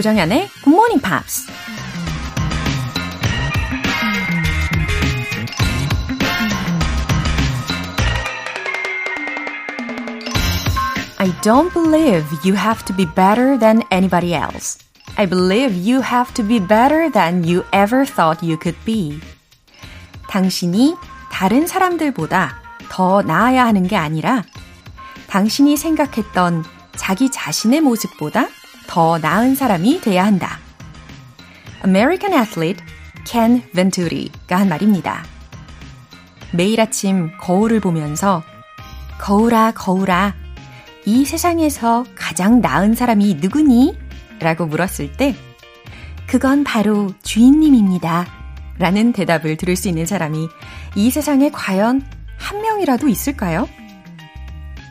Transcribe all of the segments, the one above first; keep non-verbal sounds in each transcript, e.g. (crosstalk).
조정현의 Good Morning Pops. I don't believe you have to be better than anybody else. I believe you have to be better than you ever thought you could be. 당신이 다른 사람들보다 더 나아야 하는 게 아니라 당신이 생각했던 자기 자신의 모습보다 더 나은 사람이 돼야 한다. American athlete Ken Venturi가 한 말입니다. 매일 아침 거울을 보면서 거울아, 거울아, 이 세상에서 가장 나은 사람이 누구니? 라고 물었을 때, 그건 바로 주인님입니다. 라는 대답을 들을 수 있는 사람이 이 세상에 과연 한 명이라도 있을까요?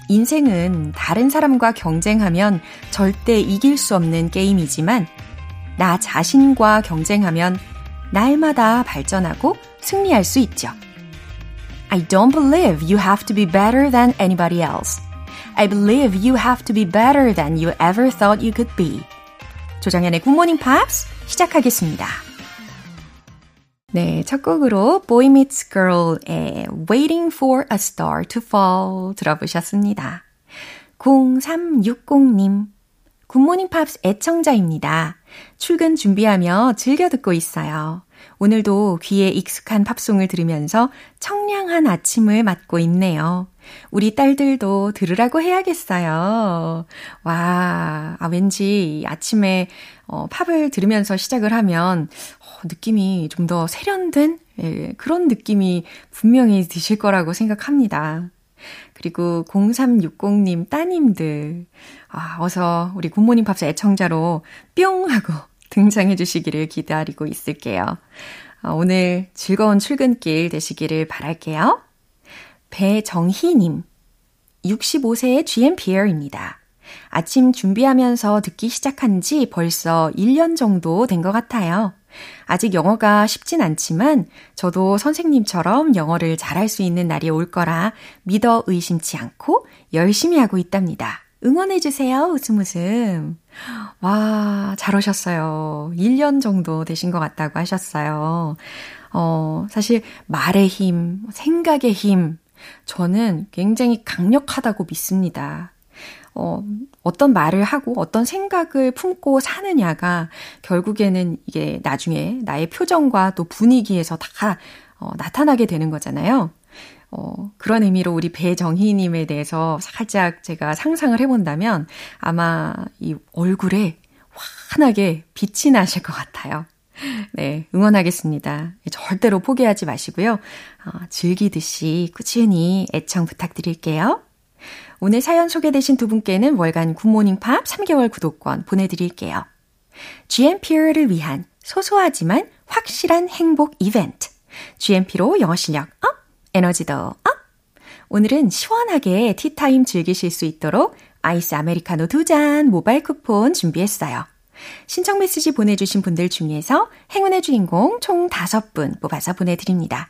인생은 다른 사람과 경쟁하면 절대 이길 수 없는 게임이지만, 나 자신과 경쟁하면 날마다 발전하고 승리할 수 있죠. I don't believe you have to be better than anybody else. I believe you have to be better than you ever thought you could be. 조정현의 굿모닝 팝스 시작하겠습니다. 네, 첫 곡으로 Boy Meets Girl의 Waiting for a Star to Fall 들어보셨습니다. 0360님, 굿모닝 팝스 애청자입니다. 출근 준비하며 즐겨 듣고 있어요. 오늘도 귀에 익숙한 팝송을 들으면서 청량한 아침을 맞고 있네요. 우리 딸들도 들으라고 해야겠어요. 와, 아, 왠지 아침에 어, 팝을 들으면서 시작을 하면 어, 느낌이 좀 더 세련된 예, 그런 느낌이 분명히 드실 거라고 생각합니다. 그리고 0360님 따님들, 아, 어서 우리 굿모닝 팝스 애청자로 뿅 하고 (laughs) 등장해 주시기를 기다리고 있을게요. 어, 오늘 즐거운 출근길 되시기를 바랄게요. 배정희님, 65세의 GMPR입니다. 아침 준비하면서 듣기 시작한 지 벌써 1년 정도 된 것 같아요. 아직 영어가 쉽진 않지만 저도 선생님처럼 영어를 잘할 수 있는 날이 올 거라 믿어 의심치 않고 열심히 하고 있답니다. 응원해주세요. 웃음 웃음. 와, 잘 오셨어요. 1년 정도 되신 것 같다고 하셨어요. 어, 사실 말의 힘, 생각의 힘, 저는 굉장히 강력하다고 믿습니다. 어, 어떤 말을 하고 어떤 생각을 품고 사느냐가 결국에는 이게 나중에 나의 표정과 또 분위기에서 다 어, 나타나게 되는 거잖아요. 어, 그런 의미로 우리 배정희님에 대해서 살짝 제가 상상을 해본다면 아마 이 얼굴에 환하게 빛이 나실 것 같아요. 네, 응원하겠습니다. 절대로 포기하지 마시고요. 어, 즐기듯이 꾸준히 애청 부탁드릴게요. 오늘 사연 소개되신 두 분께는 월간 Good Morning Pop 3개월 구독권 보내드릴게요. GMP를 위한 소소하지만 확실한 행복 이벤트. GMP로 영어 실력 up, 에너지도 up! 오늘은 시원하게 티타임 즐기실 수 있도록 아이스 아메리카노 두 잔 모바일 쿠폰 준비했어요. 신청 메시지 보내주신 분들 중에서 행운의 주인공 총 5분 뽑아서 보내드립니다.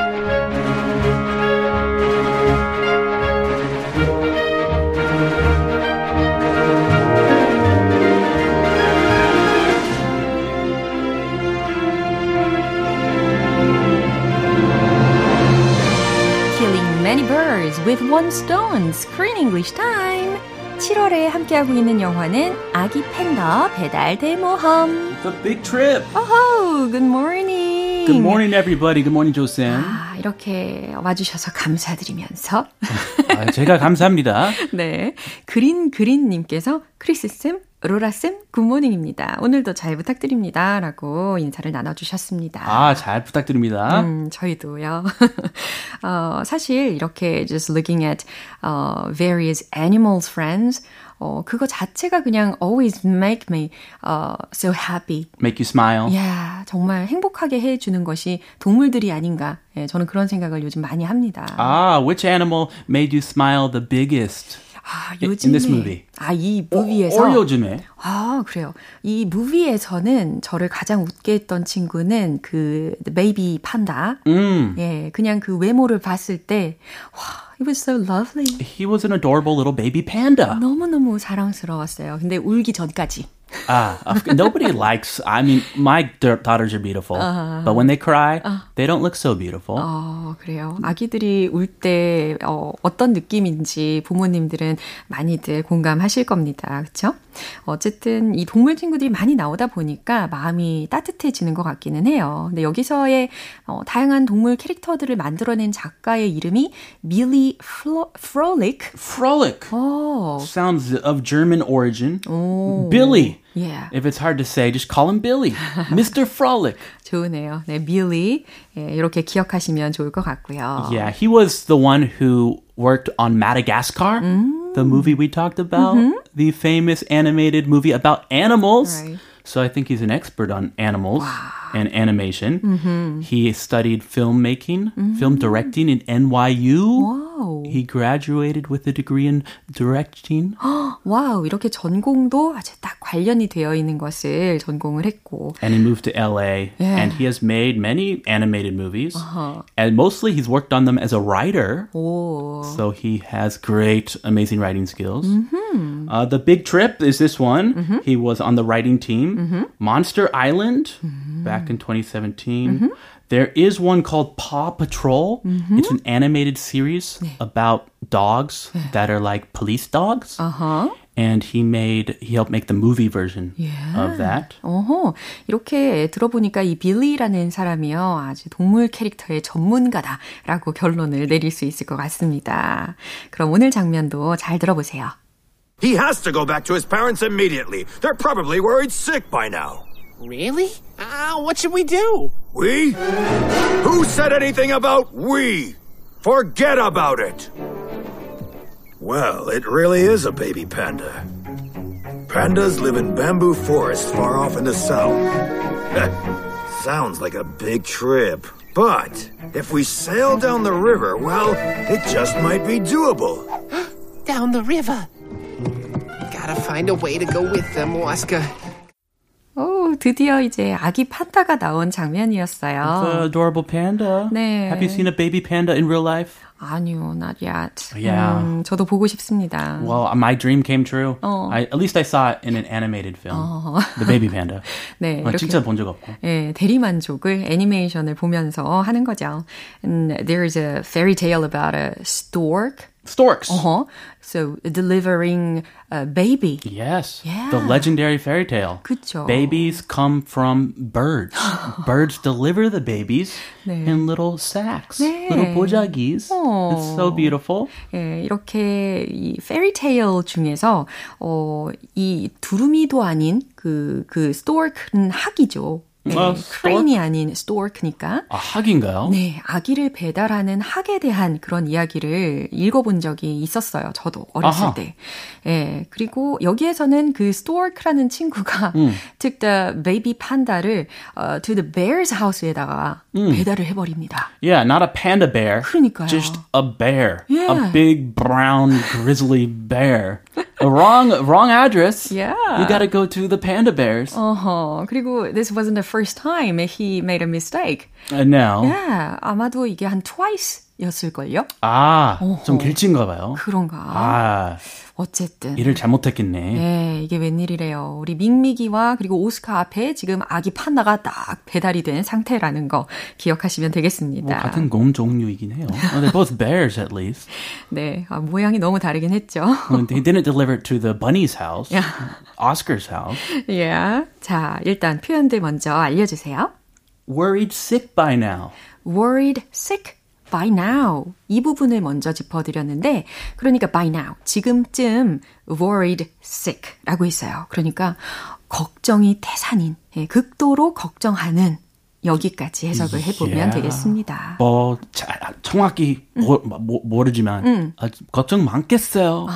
Stone. Screen English time. 7월에 함께하고 있는 영화는 아기 팬더 배달 대모험. It's a big trip. Oh, good morning. Good morning, everybody. Good morning, 조쌤. 아, 이렇게 와주셔서 감사드리면서 아, 아, 제가 감사합니다. 네. 그린 그린님께서 크리스쌤, 로라쌤, good morning입니다. 오늘도 잘 부탁드립니다. 라고 인사를 나눠주셨습니다. 아, 잘 부탁드립니다. 음, 저희도요. 어, 사실 이렇게 just looking at uh, various animals friends 어, 그거 자체가 그냥 always make me uh, so happy. Make you smile. Yeah, 정말 행복하게 해주는 것이 동물들이 아닌가. 예, 저는 그런 생각을 요즘 많이 합니다. Ah, which animal made you smile the biggest? 아, in 요즘에 this movie. 아, 이 무비에서 or 요즘에. 아, 그래요. 이 무비에서는 저를 가장 웃게 했던 친구는 그 베이비 판다. 음. 예, 그냥 그 외모를 봤을 때 와, it was so lovely. He was an adorable little baby panda. 너무너무 사랑스러웠어요. 근데 울기 전까지. Ah, nobody likes. I mean, my da- daughters are beautiful, but when they cry, they don't look so beautiful. 어, 그래요. 아기들이 울때 어, 어떤 느낌인지 부모님들은 많이들 공감하실 겁니다. 그렇죠? 어쨌든 이 동물 친구들이 많이 나오다 보니까 마음이 따뜻해지는 것 같기는 해요. 근데 여기서의 어, 다양한 동물 캐릭터들을 만들어낸 작가의 이름이 밀리. Frolic 오, sounds of German origin. 오. Billy. Yeah. If it's hard to say, just call him Billy. (laughs) Mr. Frolic. 좋으네요. 네, 밀리. 예, 이렇게 기억하시면 좋을 것 같고요. Yeah, he was the one who worked on Madagascar, the movie we talked about, the famous animated movie about animals. Right. So I think he's an expert on animals and animation. He studied filmmaking, film directing in NYU. 와우. He graduated with a degree in directing. (gasps) 와우, 이렇게 전공도 아주 딱 관련이 되어 있는 것을 전공을 했고. and he moved to LA Yeah. and he has made many animated movies and mostly he's worked on them as a writer 오. so he has great amazing writing skills uh, the big trip is this one he was on the writing team monster island back in 2017 there is one called paw patrol it's an animated series about dogs that are like police dogs 어허. and he made he helped make the movie version of that 어허. 이렇게 들어보니까 이 빌리라는 사람이요. 아주 동물 캐릭터의 전문가다라고 결론을 내릴 수 있을 것 같습니다. 그럼 오늘 장면도 잘 들어보세요. He has to go back to his parents immediately. They're probably worried sick by now. Really? Ah, what should we do? We? Who said anything about we? Forget about it. Well, it really is a baby panda. Pandas live in bamboo forests far off in the south. (laughs) Sounds like a big trip. But if we sail down the river, well, it just might be doable. (gasps) Down the river. Gotta find a way to go with them, Oscar. 오, 드디어 이제 아기 판다가 나온 장면이었어요. The adorable panda. 네. Have you seen a baby panda in real life? 아니요, not yet. Yeah. 음, 저도 보고 싶습니다. Well, my dream came true. Oh. I, at least I saw it in an animated film. The baby panda. 네, 아, 이렇게 진짜 본 적 없고. 예, 대리만족을 애니메이션을 보면서 하는 거죠. And there's a fairy tale about a stork. Storks. Uh-huh. So delivering a baby. Yes. Yeah. The legendary fairy tale. 그쵸. Babies come from birds. (gasps) birds deliver the babies 네. in little sacks. 네. Little 보자기s. It's so beautiful. 예, 이렇게 이 fairy tale 중에서 어, 이 두루미도 아닌 그, 그 stork는 학이죠. 네, 아, stork? crane이 아닌 stork니까. 아, 학인가요? 네, 아기를 배달하는 학에 대한 그런 이야기를 읽어본 적이 있었어요. 저도 어렸을 아하. 때. 예, 그리고 여기에서는 그 stork라는 친구가 음. (laughs) took the baby panda를 어, to the bear's house에다가 배달을 해버립니다. Yeah, not a panda bear. 그러니까요. Just a bear. Yeah. A big brown grizzly bear. A wrong wrong address. Yeah. You gotta go to the panda bears. 어허, 그리고 this wasn't the first time he made a mistake. Uh, no. 예, 아마도 이게 한 twice 였을걸요? 아, 좀 길친가 봐요. 그런가. 아, 어쨌든. 일을 잘못했겠네. 네, 이게 웬일이래요. 우리 밍미기와 그리고 오스카 앞에 지금 아기 판다가 딱 배달이 된 상태라는 거 기억하시면 되겠습니다. 뭐 같은 곰 종류이긴 해요. Well, they're both bears at least. (laughs) 네, 아, 모양이 너무 다르긴 했죠. Well, They didn't deliver it to the bunny's house. Oscar's house. 예. 자, 일단 표현들 먼저 알려주세요. Worried sick by now. worried sick by now. 이 부분을 먼저 짚어드렸는데, 그러니까 by now. 지금쯤 worried sick 라고 있어요. 그러니까 걱정이 태산인, 예, 극도로 걱정하는 여기까지 해석을 해보면 Yeah. 되겠습니다. 뭐 자, 정확히 모, 모, 모르지만 아, 걱정 많겠어요.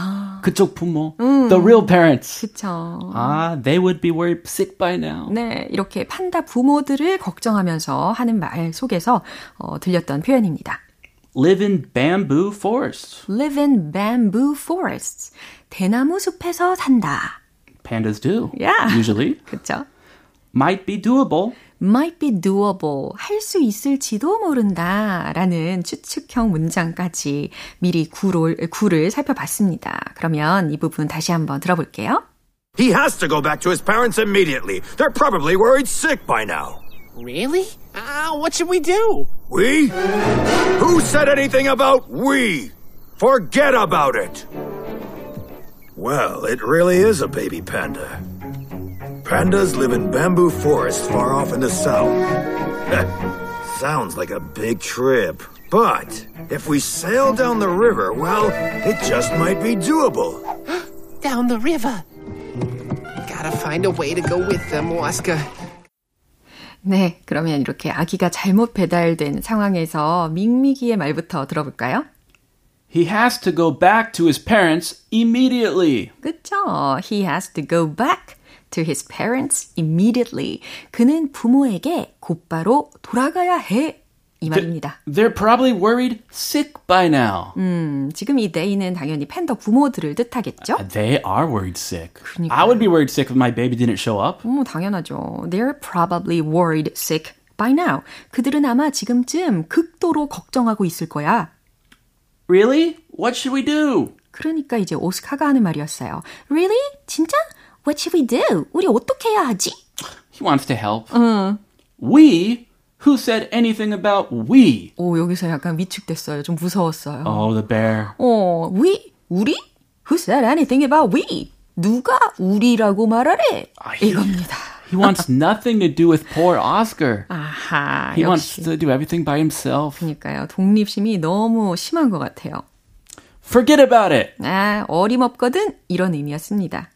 그쪽 부모, the real parents. 그쵸. 아, they would be worried sick by now. 네, 이렇게 판다 부모들을 걱정하면서 하는 말 속에서 어, 들렸던 표현입니다. Live in bamboo forests. live in bamboo forests. 대나무 숲에서 산다. Pandas do. Yeah. Usually. (laughs) 그쵸? Might be doable. might be doable. 할 수 있을지도 모른다. 라는 추측형 문장까지 미리 구를, 구를 살펴봤습니다. 그러면 이 부분 다시 한번 들어볼게요. He has to go back to his parents immediately. They're probably worried sick by now. Really? Ah, what should we do? We? Who said anything about we? Forget about it. Well, it really is a baby panda. Pandas live in bamboo forests far off in the south. (laughs) Sounds like a big trip. But if we sail down the river, well, it just might be doable. (gasps) Down the river. Gotta find a way to go with them, Oscar. 네, 그러면 이렇게 아기가 잘못 배달된 상황에서 밍미기의 말부터 들어볼까요? He has to go back to his parents immediately. 그쵸? He has to go back to his parents immediately. 그는 부모에게 곧바로 돌아가야 해. 이 말입니다. They're probably worried sick by now. 음, 지금 이 they는 당연히 팬더 부모들을 뜻하겠죠? They are worried sick. 그러니까요. I would be worried sick if my baby didn't show up. 어, 당연하죠. They're probably worried sick by now. 그들은 아마 지금쯤 극도로 걱정하고 있을 거야. Really? What should we do? 그러니까 이제 오스카가 하는 말이었어요. Really? 진짜? What should we do? 우리 어떻게 해야 하지? He wants to help. We? Who said anything about we? 오, 여기서 약간 위축됐어요. 좀 무서웠어요. Oh, the bear. 어, we? 우리? Who said anything about we? 누가 우리라고 말하래? 이겁니다. He wants nothing to do with poor Oscar. 아하, He wants 역시. to do everything by himself. 그러니까요. 독립심이 너무 심한 것 같아요. Forget about it. 아, 어림없거든? 이런 의미였습니다.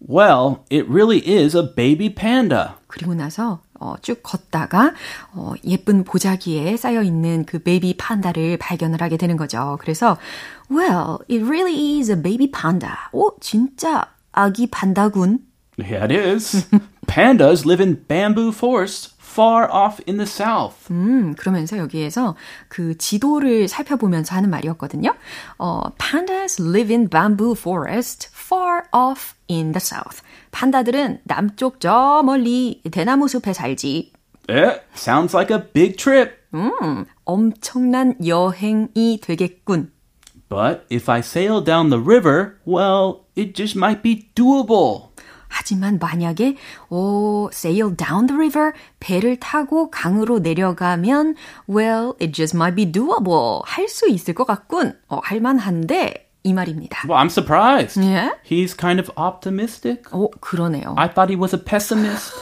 Well, it really is a baby panda. 그리고 나서 어, 쭉 걷다가 어, 예쁜 보자기에 쌓여 있는 그 베이비 판다를 발견을 하게 되는 거죠. 그래서 well, it really is a baby panda. 오, 진짜 아기 판다군. Yeah, it is. Pandas live in bamboo forests far off in the south. 음, 그러면서 여기에서 그 지도를 살펴보면서 하는 말이었거든요. 어, pandas live in bamboo forest far off in the south. 판다들은 남쪽 저 멀리 대나무 숲에 살지. Eh, sounds like a big trip. 음, 엄청난 여행이 되겠군. But if I sail down the river, well, it just might be doable. 하지만 만약에 오, sail down the river 배를 타고 강으로 내려가면 well, it just might be doable. 할 수 있을 것 같군. 어, 할 만한데 이 말입니다. Well, I'm surprised. Yeah? He's kind of optimistic. 오, 그러네요. I thought he was a pessimist.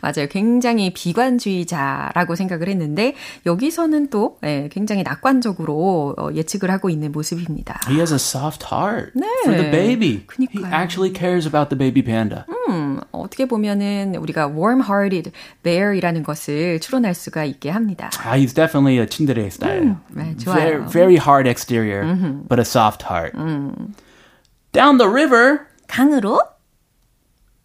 맞아요. 굉장히 비관주의자라고 생각을 했는데 여기서는 또 예, 굉장히 낙관적으로 어, 예측을 하고 있는 모습입니다. he has a soft heart for the baby. He 그니까요. actually cares about the baby panda. 음, 어떻게 보면은 우리가 warm-hearted bear이라는 것을 추론할 수가 있게 합니다. Ah, he's definitely a tsundere style. 네, Very, 좋아요. very hard exterior, but a soft heart. Down the river, 강으로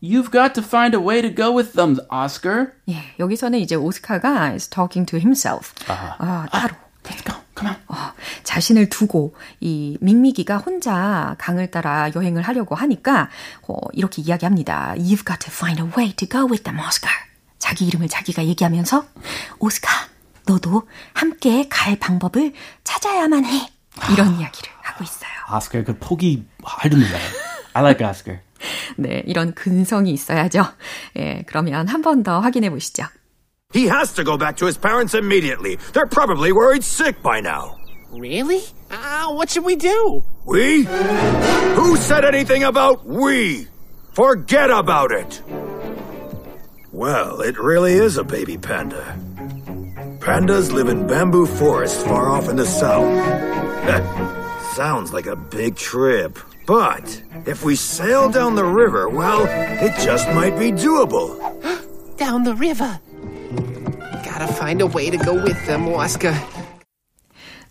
you've got to find a way to go with them, Oscar. 예, 여기서는 이제 오스카가 is talking to himself. 아, 따로. Let's go. Come on. 어, 자신을 두고 이 밍미기가 혼자 강을 따라 여행을 하려고 하니까 어, 이렇게 이야기합니다. You've got to find a way to go with them, Oscar. 자기 이름을 자기가 얘기하면서 오스카, 너도 함께 갈 방법을 찾아야만 해. 이런 이야기를 하고 있어요. Oscar 그 포기 하던데. I like Oscar. (laughs) 네, 이런 근성이 있어야죠. 예, 그러면 한 번 더 확인해 보시죠. He has to go back to his parents immediately. They're probably worried sick by now. Really? Ah, what should we do? We? Who said anything about we? Forget about it. Well, it really is a baby panda. Pandas live in bamboo forests far off in the south. That (laughs) sounds like a big trip. But if we sail down the river, well, it just might be doable. (gasps) Down the river. Gotta find a way to go with them, Oscar.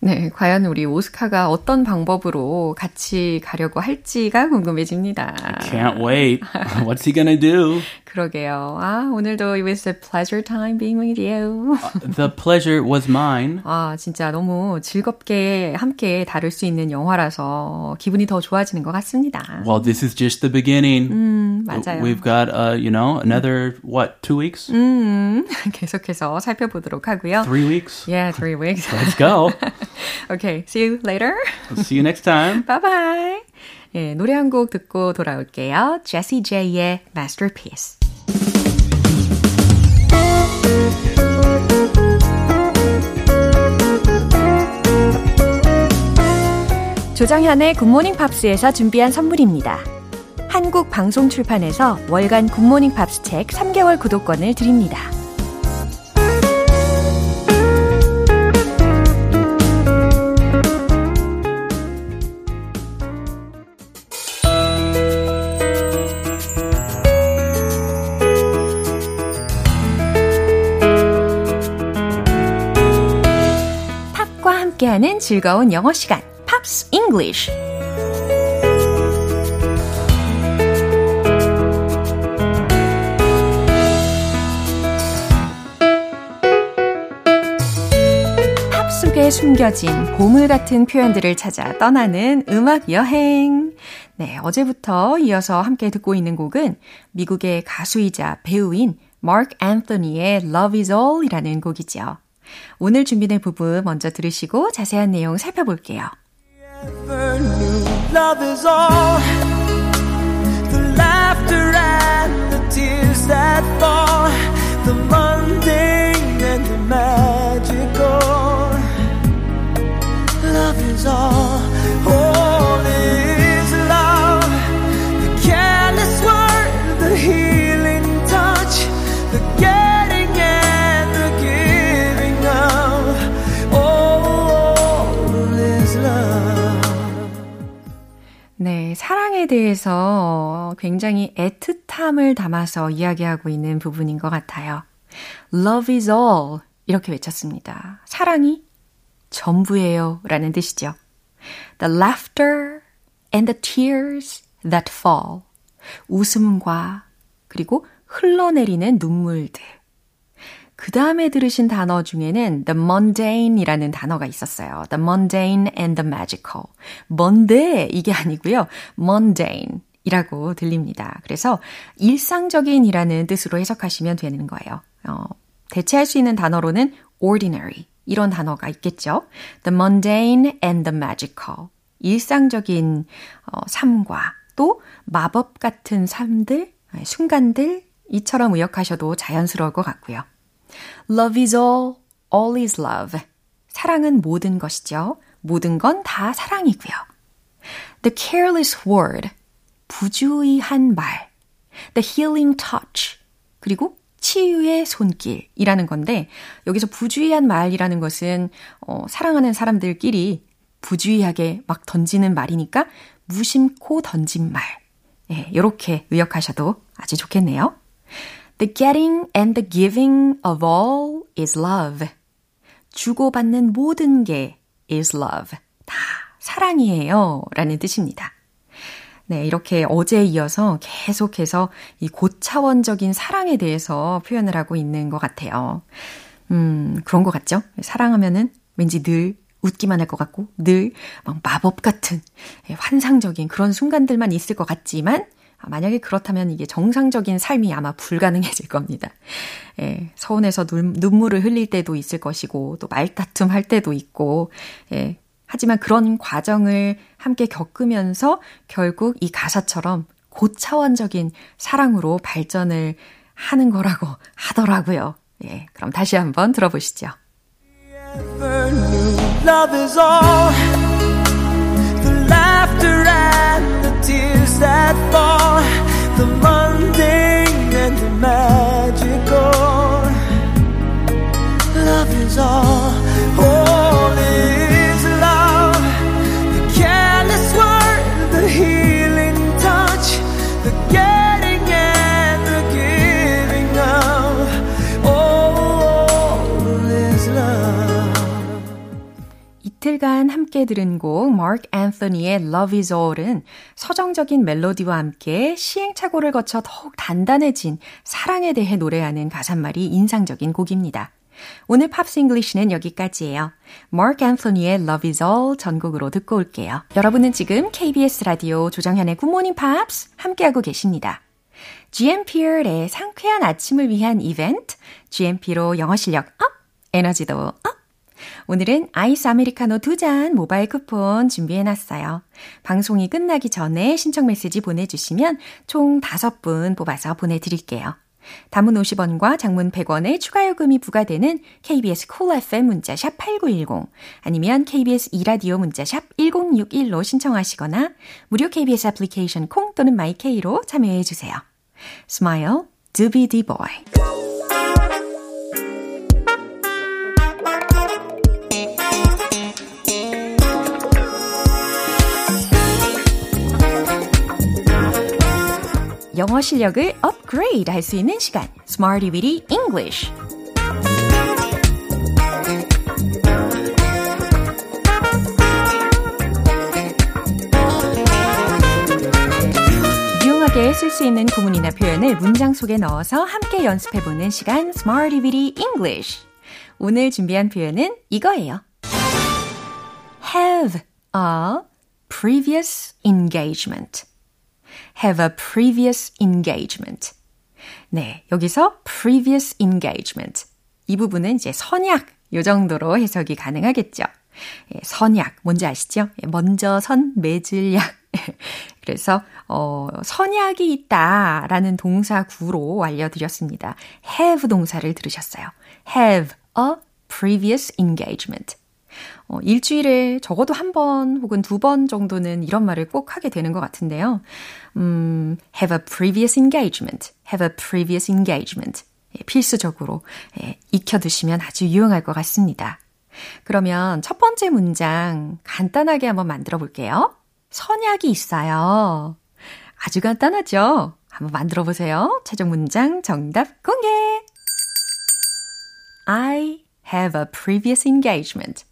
네, 과연 우리 오스카가 어떤 방법으로 같이 가려고 할지가 궁금해집니다. Can't wait. What's he gonna do? 그러게요. 아, 오늘도 it was a pleasure time being with you. The pleasure was mine. 아, 진짜 너무 즐겁게 함께 다룰 수 있는 영화라서 기분이 더 좋아지는 것 같습니다. Well, this is just the beginning. 음, 맞아요. We've got, uh, you know, another, what, two weeks? 음, (laughs) 계속해서 살펴보도록 하고요. Three weeks? Yeah, three weeks. Let's go. (laughs) okay, see you later. See you next time. bye bye. 예, 노래 한 곡 듣고 돌아올게요. Jessie J의 Masterpiece. 조정현의 굿모닝 팝스에서 준비한 선물입니다. 한국 방송 출판에서 월간 굿모닝 팝스 책 3개월 구독권을 드립니다. 함께하는 즐거운 영어 시간, Pops English. 팝 속에 숨겨진 보물 같은 표현들을 찾아 떠나는 음악 여행. 네, 어제부터 이어서 함께 듣고 있는 곡은 미국의 가수이자 배우인 마크 앤서니의 Love is All 이라는 곡이죠. 오늘 준비된 부분 먼저 들으시고 자세한 내용 살펴볼게요. Love is all 사랑에 대해서 굉장히 애틋함을 담아서 이야기하고 있는 부분인 것 같아요. Love is all. 이렇게 외쳤습니다. 사랑이 전부예요. 라는 뜻이죠. The laughter and the tears that fall. 웃음과 그리고 흘러내리는 눈물들. 그 다음에 들으신 단어 중에는 the mundane이라는 단어가 있었어요. the mundane and the magical. 뭔데 이게 아니고요. mundane. 이라고 들립니다. 그래서 일상적인이라는 뜻으로 해석하시면 되는 거예요. 어, 대체할 수 있는 단어로는 ordinary 이런 단어가 있겠죠. The mundane and the magical. 일상적인 어, 삶과 또 마법 같은 삶들, 순간들 이처럼 의역하셔도 자연스러울 것 같고요. Love is all, all is love. 사랑은 모든 것이죠. 모든 건 다 사랑이고요. The careless word. 부주의한 말. The healing touch. 그리고 치유의 손길이라는 건데 여기서 부주의한 말이라는 것은 어, 사랑하는 사람들끼리 부주의하게 막 던지는 말이니까 무심코 던진 말. 예, 이렇게 의역하셔도 아주 좋겠네요. The getting and the giving of all is love. 주고받는 모든 게 is love. 다 사랑이에요. 라는 뜻입니다. 네, 이렇게 어제에 이어서 계속해서 이 고차원적인 사랑에 대해서 표현을 하고 있는 것 같아요. 음, 그런 것 같죠? 사랑하면은 왠지 늘 웃기만 할 것 같고, 늘 막 마법 같은 환상적인 그런 순간들만 있을 것 같지만, 만약에 그렇다면 이게 정상적인 삶이 아마 불가능해질 겁니다. 예, 서운해서 눈, 눈물을 흘릴 때도 있을 것이고, 또 말다툼 할 때도 있고, 예, 하지만 그런 과정을 함께 겪으면서 결국 이 가사처럼 고차원적인 사랑으로 발전을 하는 거라고 하더라고요. 예, 그럼 다시 한번 들어보시죠. Laughter and the tears that fall, the mundane and the magical. Love is all. 이틀간 함께 들은 곡 마크 앤서니의 Love is All은 서정적인 멜로디와 함께 시행착오를 거쳐 더욱 단단해진 사랑에 대해 노래하는 가사말이 인상적인 곡입니다. 오늘 Pops English는 여기까지예요. 마크 앤서니의 Love is All 전곡으로 듣고 올게요. 여러분은 지금 KBS 라디오 조정현의 굿모닝 팝스 함께하고 계십니다. GMP의 상쾌한 아침을 위한 이벤트, GMP로 영어 실력 up, 에너지도 up! 오늘은 아이스 아메리카노 두 잔 모바일 쿠폰 준비해놨어요. 방송이 끝나기 전에 신청 메시지 보내주시면 총 다섯 분 뽑아서 보내드릴게요. 단문 50원과 장문 100원의 추가 요금이 부과되는 KBS Cool FM 문자 샵 8910 아니면 KBS 2라디오 문자 샵 1061로 신청하시거나 무료 KBS 애플리케이션 콩 또는 마이케이로 참여해 주세요. Smile, Doobie Dee Boy. 영어 실력을 업그레이드 할 수 있는 시간, Smarty Weedy English. 유용하게 쓸 수 있는 구문이나 표현을 문장 속에 넣어서 함께 연습해보는 시간, Smarty Weedy English. 오늘 준비한 표현은 이거예요. have a previous engagement. Have a previous engagement. 네, 여기서 previous engagement. 이 부분은 이제 선약, 요 정도로 해석이 가능하겠죠. 예, 선약, 뭔지 아시죠? 예, 먼저 선 맺을 약. (laughs) 그래서, 어, 선약이 있다라는 동사 구로 알려드렸습니다. have 동사를 들으셨어요. have a previous engagement. 어, 일주일에 적어도 한 번 혹은 두 번 정도는 이런 말을 꼭 하게 되는 것 같은데요. 음, have a previous engagement. have a previous engagement. 예, 필수적으로 예, 익혀두시면 아주 유용할 것 같습니다. 그러면 첫 번째 문장 간단하게 한번 만들어 볼게요. 선약이 있어요. 아주 간단하죠? 한번 만들어 보세요. 최종 문장 정답 공개! I have a previous engagement.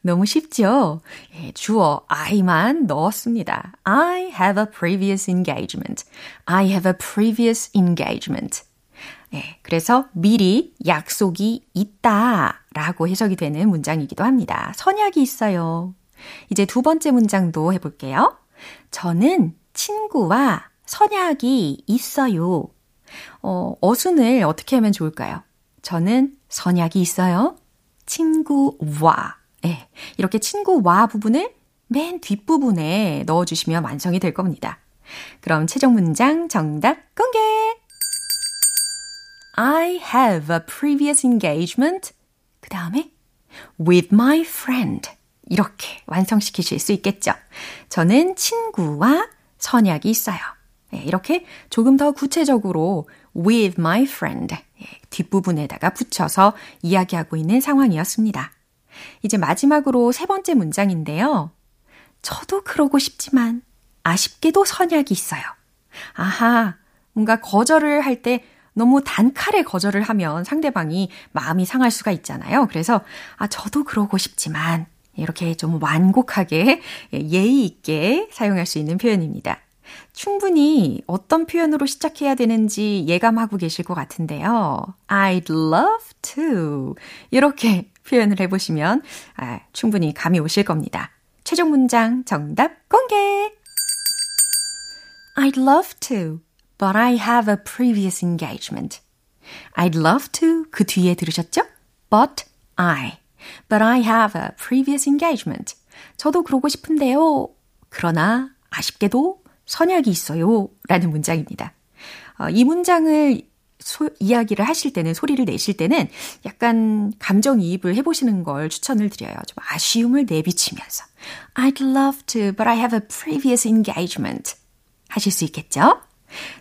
너무 쉽죠? 예, 주어 I만 넣었습니다. I have a previous engagement. I have a previous engagement. 예, 그래서 미리 약속이 있다 라고 해석이 되는 문장이기도 합니다. 선약이 있어요. 이제 두 번째 문장도 해볼게요. 저는 친구와 선약이 있어요. 어, 어순을 어떻게 하면 좋을까요? 저는 선약이 있어요. 친구와 네, 이렇게 친구 와 부분을 맨 뒷부분에 넣어주시면 완성이 될 겁니다. 그럼 최종 문장 정답 공개! I have a previous engagement. 그 다음에 with my friend. 이렇게 완성시키실 수 있겠죠. 저는 친구와 선약이 있어요. 네, 이렇게 조금 더 구체적으로 with my friend 뒷부분에다가 붙여서 이야기하고 있는 상황이었습니다. 이제 마지막으로 세 번째 문장인데요. 저도 그러고 싶지만 아쉽게도 선약이 있어요. 아하, 뭔가 거절을 할 때 너무 단칼에 거절을 하면 상대방이 마음이 상할 수가 있잖아요. 그래서 아, 저도 그러고 싶지만 이렇게 좀 완곡하게 예의 있게 사용할 수 있는 표현입니다. 충분히 어떤 표현으로 시작해야 되는지 예감하고 계실 것 같은데요. I'd love to. 이렇게 표현을 해보시면 아, 충분히 감이 오실 겁니다. 최종 문장 정답 공개! I'd love to, but I have a previous engagement. I'd love to 그 뒤에 들으셨죠? But I. But I have a previous engagement. 저도 그러고 싶은데요. 그러나 아쉽게도 선약이 있어요. 라는 문장입니다. 어, 이 문장을 소, 이야기를 하실 때는, 소리를 내실 때는 약간 감정이입을 해보시는 걸 추천을 드려요. 좀 아쉬움을 내비치면서. I'd love to, but I have a previous engagement. 하실 수 있겠죠?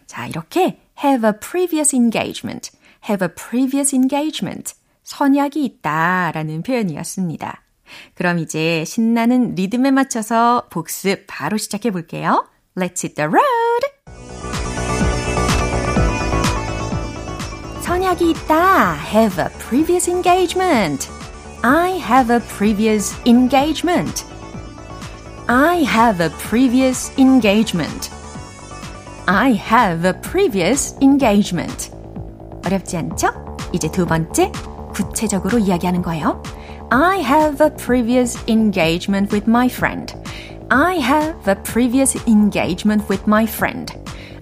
자, 이렇게 have a previous engagement, have a previous engagement. 선약이 있다 라는 표현이었습니다. 그럼 이제 신나는 리듬에 맞춰서 복습 바로 시작해 볼게요. Let's hit the road! 선약이 있다. Have a previous engagement. I have a previous engagement. I have a previous engagement. I have a previous engagement. 어렵지 않죠? 이제 두 번째, 구체적으로 이야기하는 거예요. I have a previous engagement with my friend. I have a previous engagement with my friend.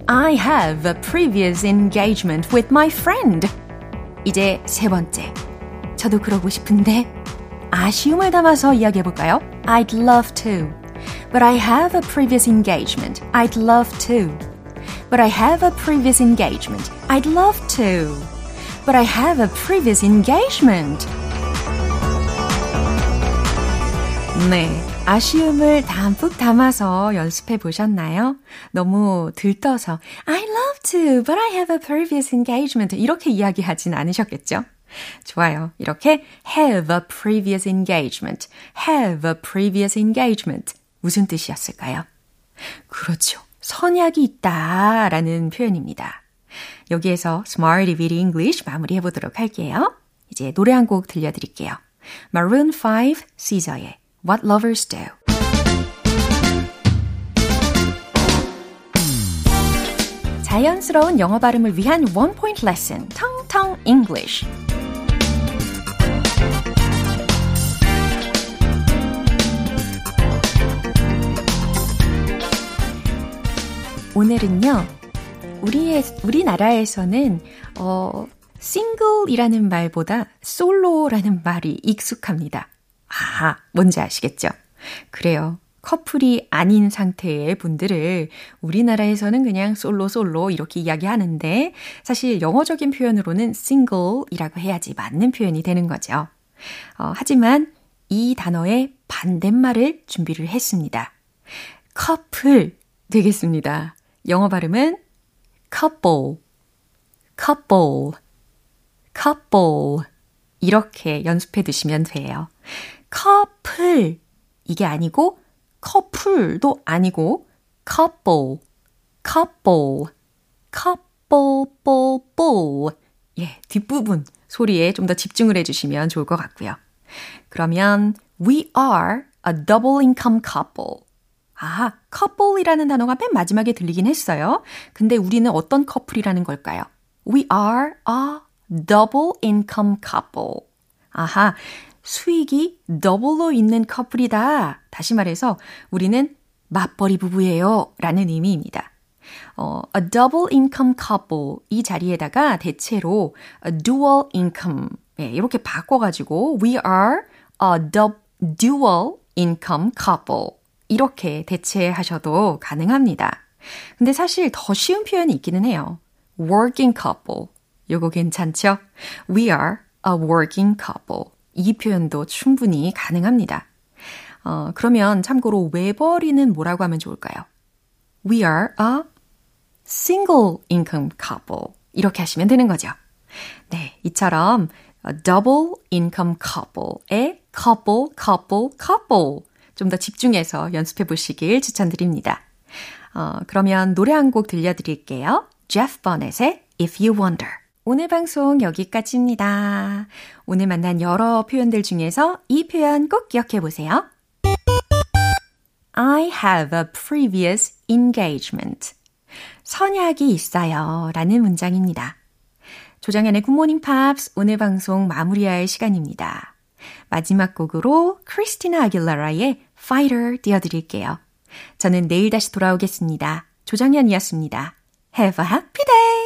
I have a previous engagement with my friend. 이제 세 번째. 저도 그러고 싶은데 아쉬움을 담아서 이야기해 볼까요? I'd love to. But I have a previous engagement. I'd love to. But I have a previous engagement. I'd love to. But I have a previous engagement. 네. 아쉬움을 담뿍 담아서 연습해 보셨나요? 너무 들떠서 I love to, but I have a previous engagement 이렇게 이야기하진 않으셨겠죠? 좋아요. 이렇게 have a previous engagement, have a previous engagement 무슨 뜻이었을까요? 그렇죠. 선약이 있다 라는 표현입니다. 여기에서 Smarty Bitty English 마무리해 보도록 할게요. 이제 노래 한 곡 들려드릴게요. Maroon 5, Caesar의 What Lovers Do. 자연스러운 영어 발음을 위한 원 포인트 레슨, 텅텅 English. 오늘은요, 우리의, 우리나라에서는, 어, 싱글이라는 말보다 솔로라는 말이 익숙합니다. 아, 뭔지 아시겠죠? 그래요. 커플이 아닌 상태의 분들을 우리나라에서는 그냥 솔로 솔로 이렇게 이야기하는데 사실 영어적인 표현으로는 single이라고 해야지 맞는 표현이 되는 거죠. 어, 하지만 이 단어의 반대말을 준비를 했습니다. 커플 되겠습니다. 영어 발음은 couple, couple, couple 이렇게 연습해 두시면 돼요. 커플 이게 아니고 커플도 아니고 couple, couple, couple, bull, bull. 예, 뒷부분 소리에 좀 더 집중을 해주시면 좋을 것 같고요. 그러면 we are a double income couple. 아, couple이라는 단어가 맨 마지막에 들리긴 했어요. 근데 우리는 어떤 커플이라는 걸까요? We are a double income couple. 아하, 수익이 더블로 있는 커플이다. 다시 말해서 우리는 맞벌이 부부예요. 라는 의미입니다. 어, a double income couple 이 자리에다가 대체로 a dual income 네, 이렇게 바꿔가지고 we are a dual income couple 이렇게 대체하셔도 가능합니다. 근데 사실 더 쉬운 표현이 있기는 해요. working couple 요거 괜찮죠? We are a working couple 이 표현도 충분히 가능합니다. 어, 그러면 참고로 외벌이는 뭐라고 하면 좋을까요? We are a single income couple. 이렇게 하시면 되는 거죠. 네, 이처럼 double income couple의 couple, couple, couple 좀 더 집중해서 연습해 보시길 추천드립니다. 어, 그러면 노래 한 곡 들려드릴게요. Jeff Bonnett의 If You Wonder. 오늘 방송 여기까지입니다. 오늘 만난 여러 표현들 중에서 이 표현 꼭 기억해 보세요. I have a previous engagement. 선약이 있어요. 라는 문장입니다. 조정현의 굿모닝 팝스 오늘 방송 마무리할 시간입니다. 마지막 곡으로 크리스티나 아길라라의 Fighter 띄워드릴게요. 저는 내일 다시 돌아오겠습니다. 조정현이었습니다. Have a happy day!